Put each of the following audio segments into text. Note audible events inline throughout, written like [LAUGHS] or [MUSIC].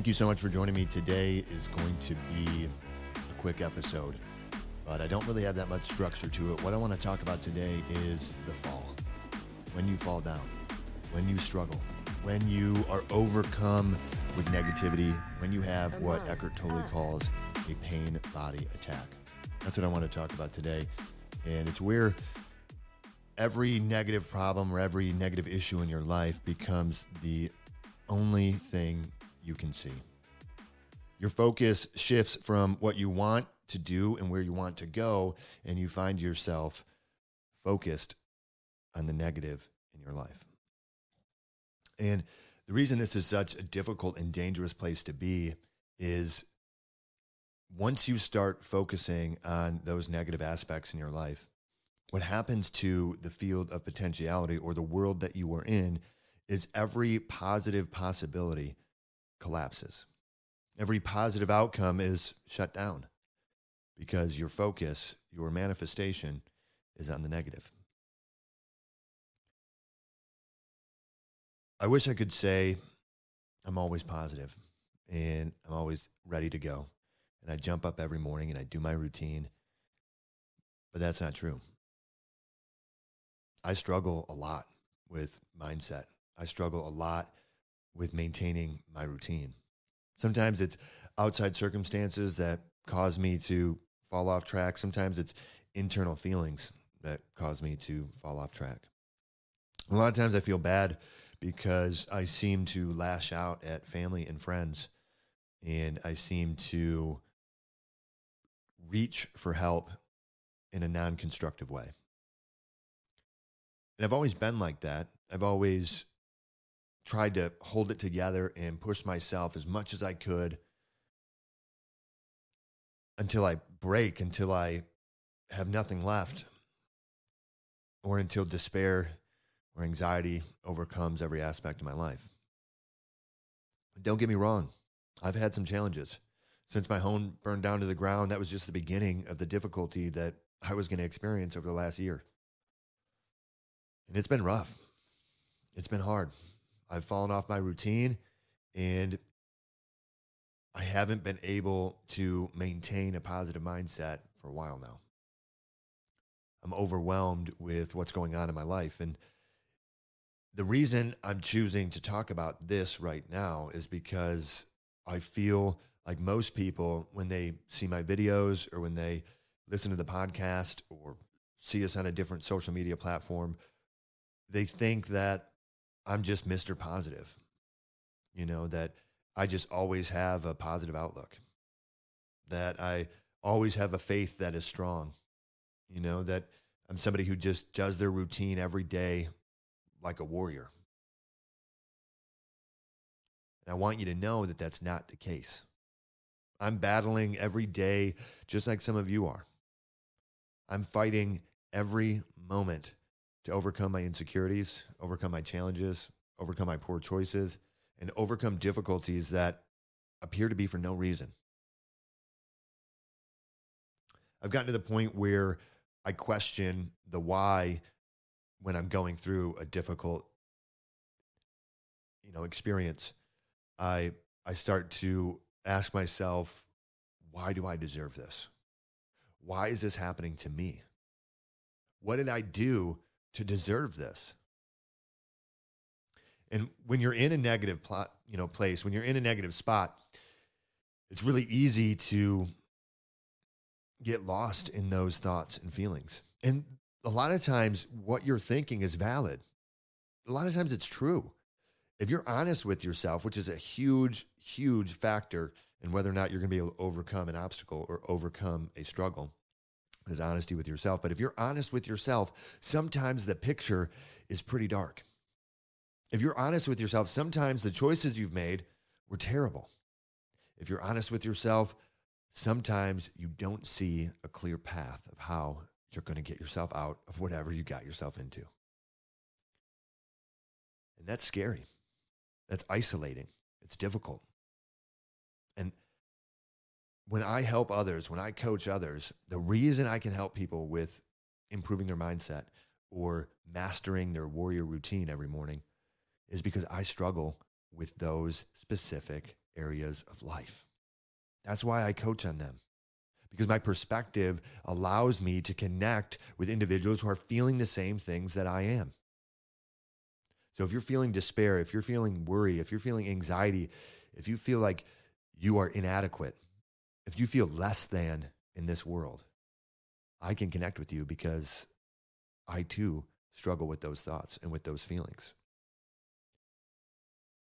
Thank you so much for joining me. Today is going to be a quick episode, but I don't really have that much structure to it. What I want to talk about today is the fall. When you fall down, when you struggle, when you are overcome with negativity, when you have what Eckhart Tolle calls a pain body attack. That's what I want to talk about today. And it's where every negative problem or every negative issue in your life becomes the only thing you can see. Your focus shifts from what you want to do and where you want to go, and you find yourself focused on the negative in your life. And the reason this is such a difficult and dangerous place to be is once you start focusing on those negative aspects in your life, what happens to the field of potentiality or the world that you are in is every positive possibility collapses. Every positive outcome is shut down because your focus, your manifestation is on the negative. I wish I could say I'm always positive and I'm always ready to go. And I jump up every morning and I do my routine. But that's not true. I struggle a lot with mindset. I struggle a lot with maintaining my routine. Sometimes it's outside circumstances that cause me to fall off track. Sometimes it's internal feelings that cause me to fall off track. A lot of times I feel bad because I seem to lash out at family and friends and I seem to reach for help in a non constructive way. And I've always been like that. I've always tried to hold it together and push myself as much as I could until I break, until I have nothing left, or until despair or anxiety overcomes every aspect of my life. Don't get me wrong, I've had some challenges. Since my home burned down to the ground, that was just the beginning of the difficulty that I was going to experience over the last year. And it's been rough. It's been hard. I've fallen off my routine and I haven't been able to maintain a positive mindset for a while now. I'm overwhelmed with what's going on in my life. And the reason I'm choosing to talk about this right now is because I feel like most people, when they see my videos or when they listen to the podcast or see us on a different social media platform, they think that I'm just Mr. Positive. You know, that I just always have a positive outlook, that I always have a faith that is strong, you know, that I'm somebody who just does their routine every day like a warrior. And I want you to know that that's not the case. I'm battling every day just like some of you are. I'm fighting every moment to overcome my insecurities, overcome my challenges, overcome my poor choices, and overcome difficulties that appear to be for no reason. I've gotten to the point where I question the why when I'm going through a difficult you know experience. I I start to ask myself why do I deserve this? Why is this happening to me? What did I do to deserve this. And when you're in a negative plot, you know, place, when you're in a negative spot, it's really easy to get lost in those thoughts and feelings. And a lot of times what you're thinking is valid. A lot of times it's true. If you're honest with yourself, which is a huge, huge factor in whether or not you're going to be able to overcome an obstacle or overcome a struggle, is honesty with yourself. But if you're honest with yourself, sometimes the picture is pretty dark. If you're honest with yourself, sometimes the choices you've made were terrible. If you're honest with yourself, sometimes you don't see a clear path of how you're going to get yourself out of whatever you got yourself into. And that's scary. That's isolating. It's difficult. When I help others, when I coach others, the reason I can help people with improving their mindset or mastering their warrior routine every morning is because I struggle with those specific areas of life. That's why I coach on them because my perspective allows me to connect with individuals who are feeling the same things that I am. So if you're feeling despair, if you're feeling worry, if you're feeling anxiety, if you feel like you are inadequate, if you feel less than in this world, I can connect with you because I too struggle with those thoughts and with those feelings.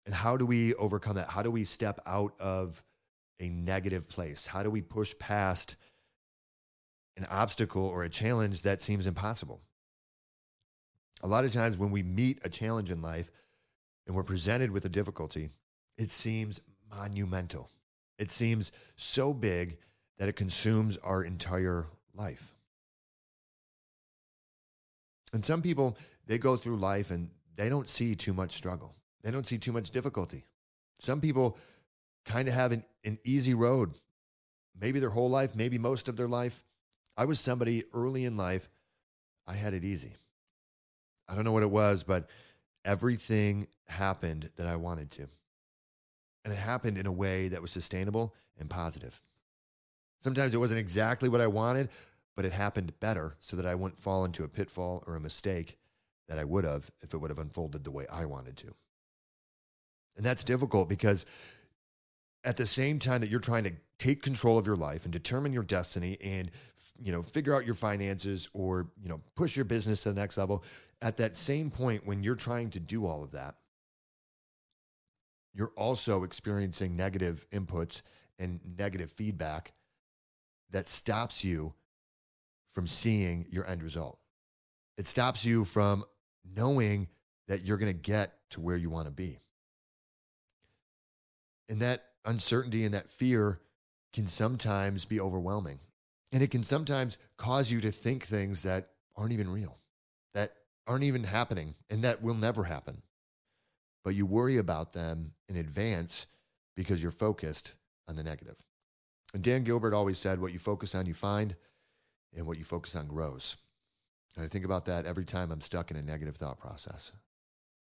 And how do we overcome that? How do we step out of a negative place? How do we push past an obstacle or a challenge that seems impossible? A lot of times when we meet a challenge in life and we're presented with a difficulty, it seems monumental. It seems so big that it consumes our entire life. And some people, they go through life and they don't see too much struggle. They don't see too much difficulty. Some people kind of have an, an easy road, maybe their whole life, maybe most of their life. I was somebody early in life, I had it easy. I don't know what it was, but everything happened that I wanted to. And it happened in a way that was sustainable and positive. Sometimes it wasn't exactly what I wanted, but it happened better so that I wouldn't fall into a pitfall or a mistake that I would have if it would have unfolded the way I wanted to. And that's difficult because at the same time that you're trying to take control of your life and determine your destiny and you know figure out your finances or you know push your business to the next level at that same point when you're trying to do all of that you're also experiencing negative inputs and negative feedback that stops you from seeing your end result it stops you from knowing that you're going to get to where you want to be and that uncertainty and that fear can sometimes be overwhelming. And it can sometimes cause you to think things that aren't even real, that aren't even happening, and that will never happen. But you worry about them in advance because you're focused on the negative. And Dan Gilbert always said, What you focus on, you find, and what you focus on grows. And I think about that every time I'm stuck in a negative thought process.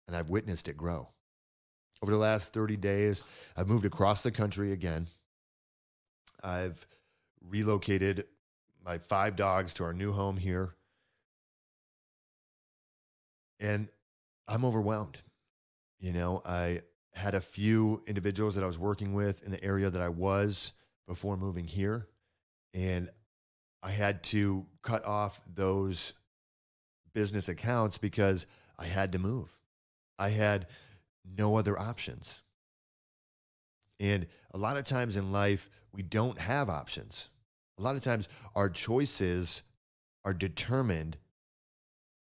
And I've witnessed it grow. Over the last 30 days, I've moved across the country again. I've relocated my five dogs to our new home here. And I'm overwhelmed. You know, I had a few individuals that I was working with in the area that I was before moving here. And I had to cut off those business accounts because I had to move. I had no other options. And a lot of times in life, we don't have options. A lot of times, our choices are determined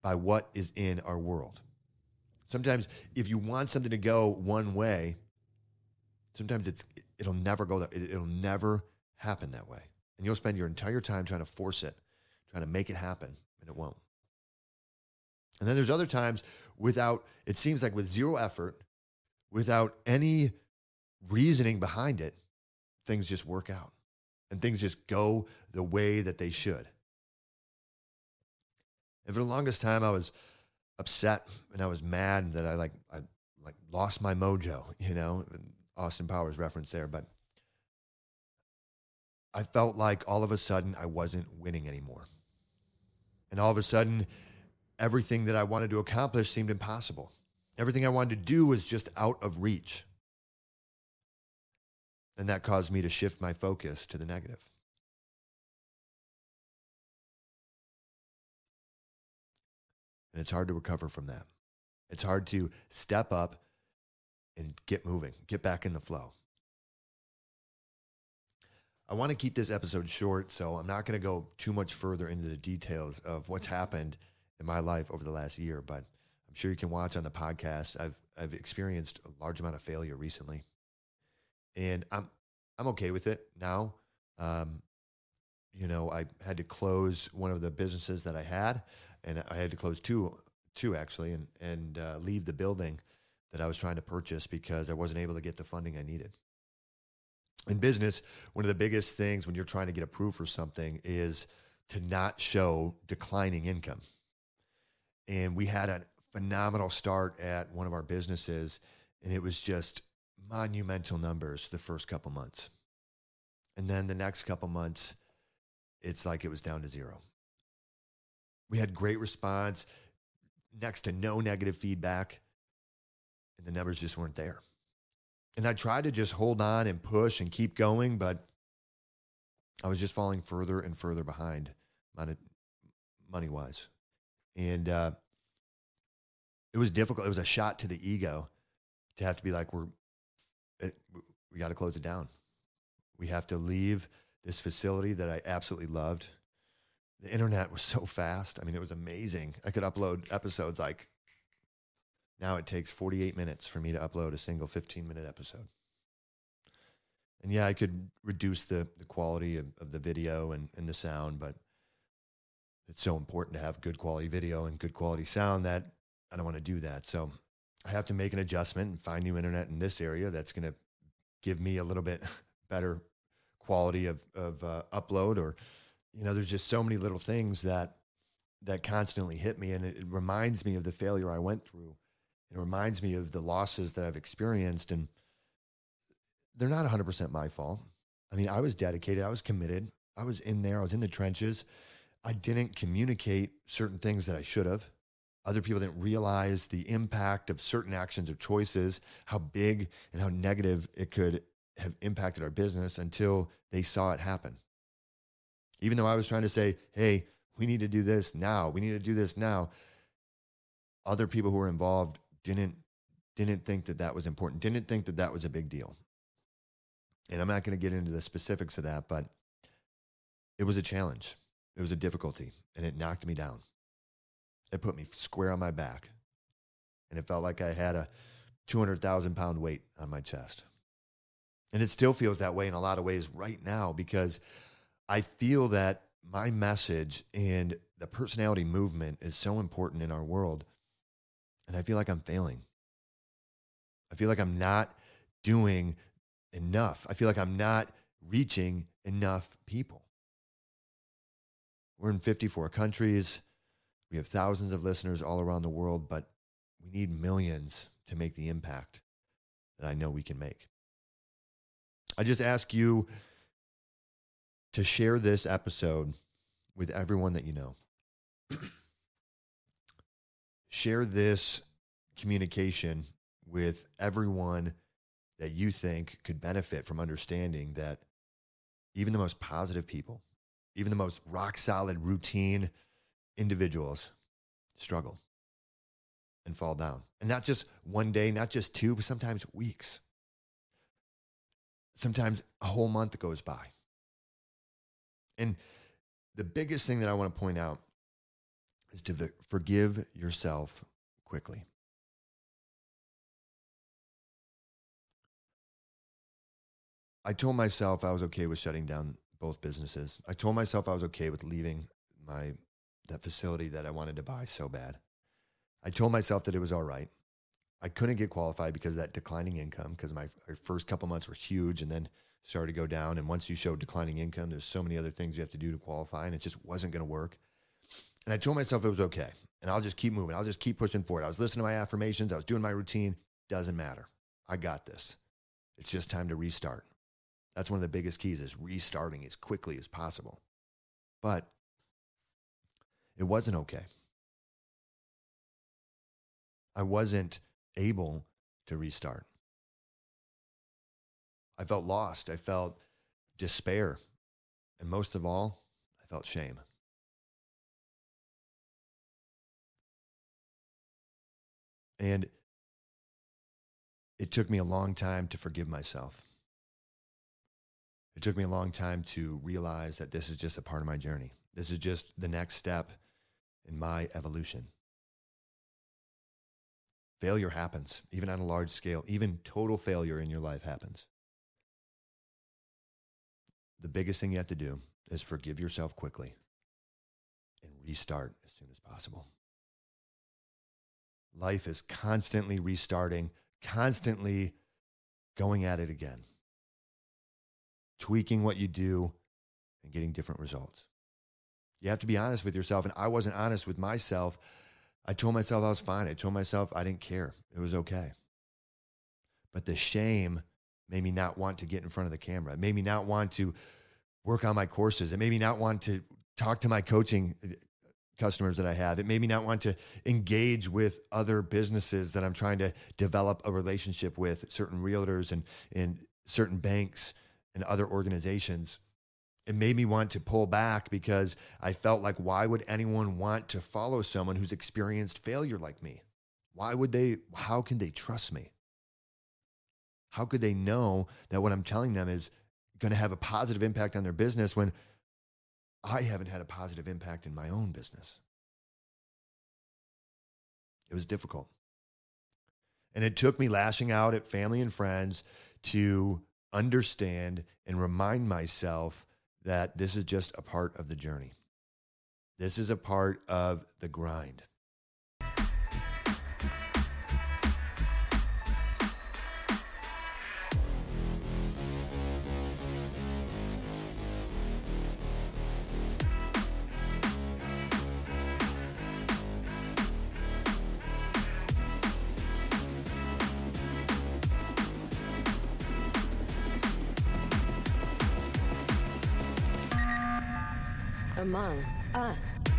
by what is in our world. Sometimes, if you want something to go one way, sometimes it's it'll never go that it'll never happen that way, and you'll spend your entire time trying to force it, trying to make it happen, and it won't. And then there's other times without, it seems like with zero effort, without any reasoning behind it, things just work out and things just go the way that they should. And for the longest time, I was upset and I was mad that I like, I like lost my mojo, [LAUGHS] you know, Austin Powers reference there, but I felt like all of a sudden I wasn't winning anymore. And all of a sudden, everything that I wanted to accomplish seemed impossible. Everything I wanted to do was just out of reach. And that caused me to shift my focus to the negative. And it's hard to recover from that. It's hard to step up and get moving, get back in the flow. I want to keep this episode short, so I'm not going to go too much further into the details of what's happened in my life over the last year, but I'm sure you can watch on the podcast. I've I've experienced a large amount of failure recently, and I'm I'm okay with it now. Um, you know, I had to close one of the businesses that I had, and I had to close two two actually, and and uh, leave the building that I was trying to purchase because I wasn't able to get the funding I needed. In business, one of the biggest things when you're trying to get approved for something is to not show declining income and we had a phenomenal start at one of our businesses and it was just monumental numbers the first couple months. And then the next couple months, it's like it was down to zero. We had great response, next to no negative feedback, and the numbers just weren't there. And I tried to just hold on and push and keep going, but I was just falling further and further behind money wise. And uh, it was difficult. It was a shot to the ego to have to be like, we're, it, we got to close it down. We have to leave this facility that I absolutely loved. The internet was so fast. I mean, it was amazing. I could upload episodes like now it takes 48 minutes for me to upload a single 15 minute episode. And yeah, I could reduce the, the quality of, of the video and, and the sound, but it's so important to have good quality video and good quality sound that I don't want to do that. So I have to make an adjustment and find new internet in this area that's going to give me a little bit [LAUGHS] better quality of, of uh, upload or, you know, there's just so many little things that, that constantly hit me. And it, it reminds me of the failure I went through. It reminds me of the losses that I've experienced and they're not 100% my fault. I mean, I was dedicated, I was committed, I was in there, I was in the trenches. I didn't communicate certain things that I should have. Other people didn't realize the impact of certain actions or choices, how big and how negative it could have impacted our business until they saw it happen. Even though I was trying to say, hey, we need to do this now, we need to do this now, other people who were involved didn't didn't think that that was important, didn't think that that was a big deal. And I'm not going to get into the specifics of that, but it was a challenge. It was a difficulty and it knocked me down. It put me square on my back. And it felt like I had a 200,000 pound weight on my chest. And it still feels that way in a lot of ways right now because I feel that my message and the personality movement is so important in our world. And I feel like I'm failing. I feel like I'm not doing enough. I feel like I'm not reaching enough people. We're in 54 countries. We have thousands of listeners all around the world, but we need millions to make the impact that I know we can make. I just ask you to share this episode with everyone that you know. [CLEARS THROAT] share this communication with everyone that you think could benefit from understanding that even the most positive people even the most rock solid routine individuals struggle and fall down. And not just one day, not just two, but sometimes weeks. Sometimes a whole month goes by. And the biggest thing that I want to point out is to forgive yourself quickly. I told myself I was okay with shutting down both businesses. I told myself I was okay with leaving my that facility that I wanted to buy so bad. I told myself that it was all right. I couldn't get qualified because of that declining income because my, my first couple months were huge and then started to go down. And once you show declining income, there's so many other things you have to do to qualify, and it just wasn't going to work. And I told myself it was okay, and I'll just keep moving. I'll just keep pushing forward. I was listening to my affirmations. I was doing my routine. Doesn't matter. I got this. It's just time to restart. That's one of the biggest keys is restarting as quickly as possible. But it wasn't okay. I wasn't able to restart. I felt lost. I felt despair. And most of all, I felt shame. And it took me a long time to forgive myself. It took me a long time to realize that this is just a part of my journey. This is just the next step in my evolution. Failure happens, even on a large scale, even total failure in your life happens. The biggest thing you have to do is forgive yourself quickly and restart as soon as possible. Life is constantly restarting, constantly going at it again tweaking what you do and getting different results. You have to be honest with yourself. And I wasn't honest with myself. I told myself I was fine. I told myself I didn't care. It was okay. but the shame made me not want to get in front of the camera. It made me not want to work on my courses. It made me not want to talk to my coaching uh, customers that I have. It made me not want to engage with other businesses that I'm trying to develop a relationship with, certain realtors and, and certain banks and other organizations. It made me want to pull back because I felt like, why would anyone want to follow someone who's experienced failure like me? Why would they, how can they trust me? How could they know that what I'm telling them is going to have a positive impact on their business when I haven't had a positive impact in my own business? It was difficult. And it took me lashing out at family and friends to understand and remind myself that this is just a part of the journey. This is a part of the grind. Among us.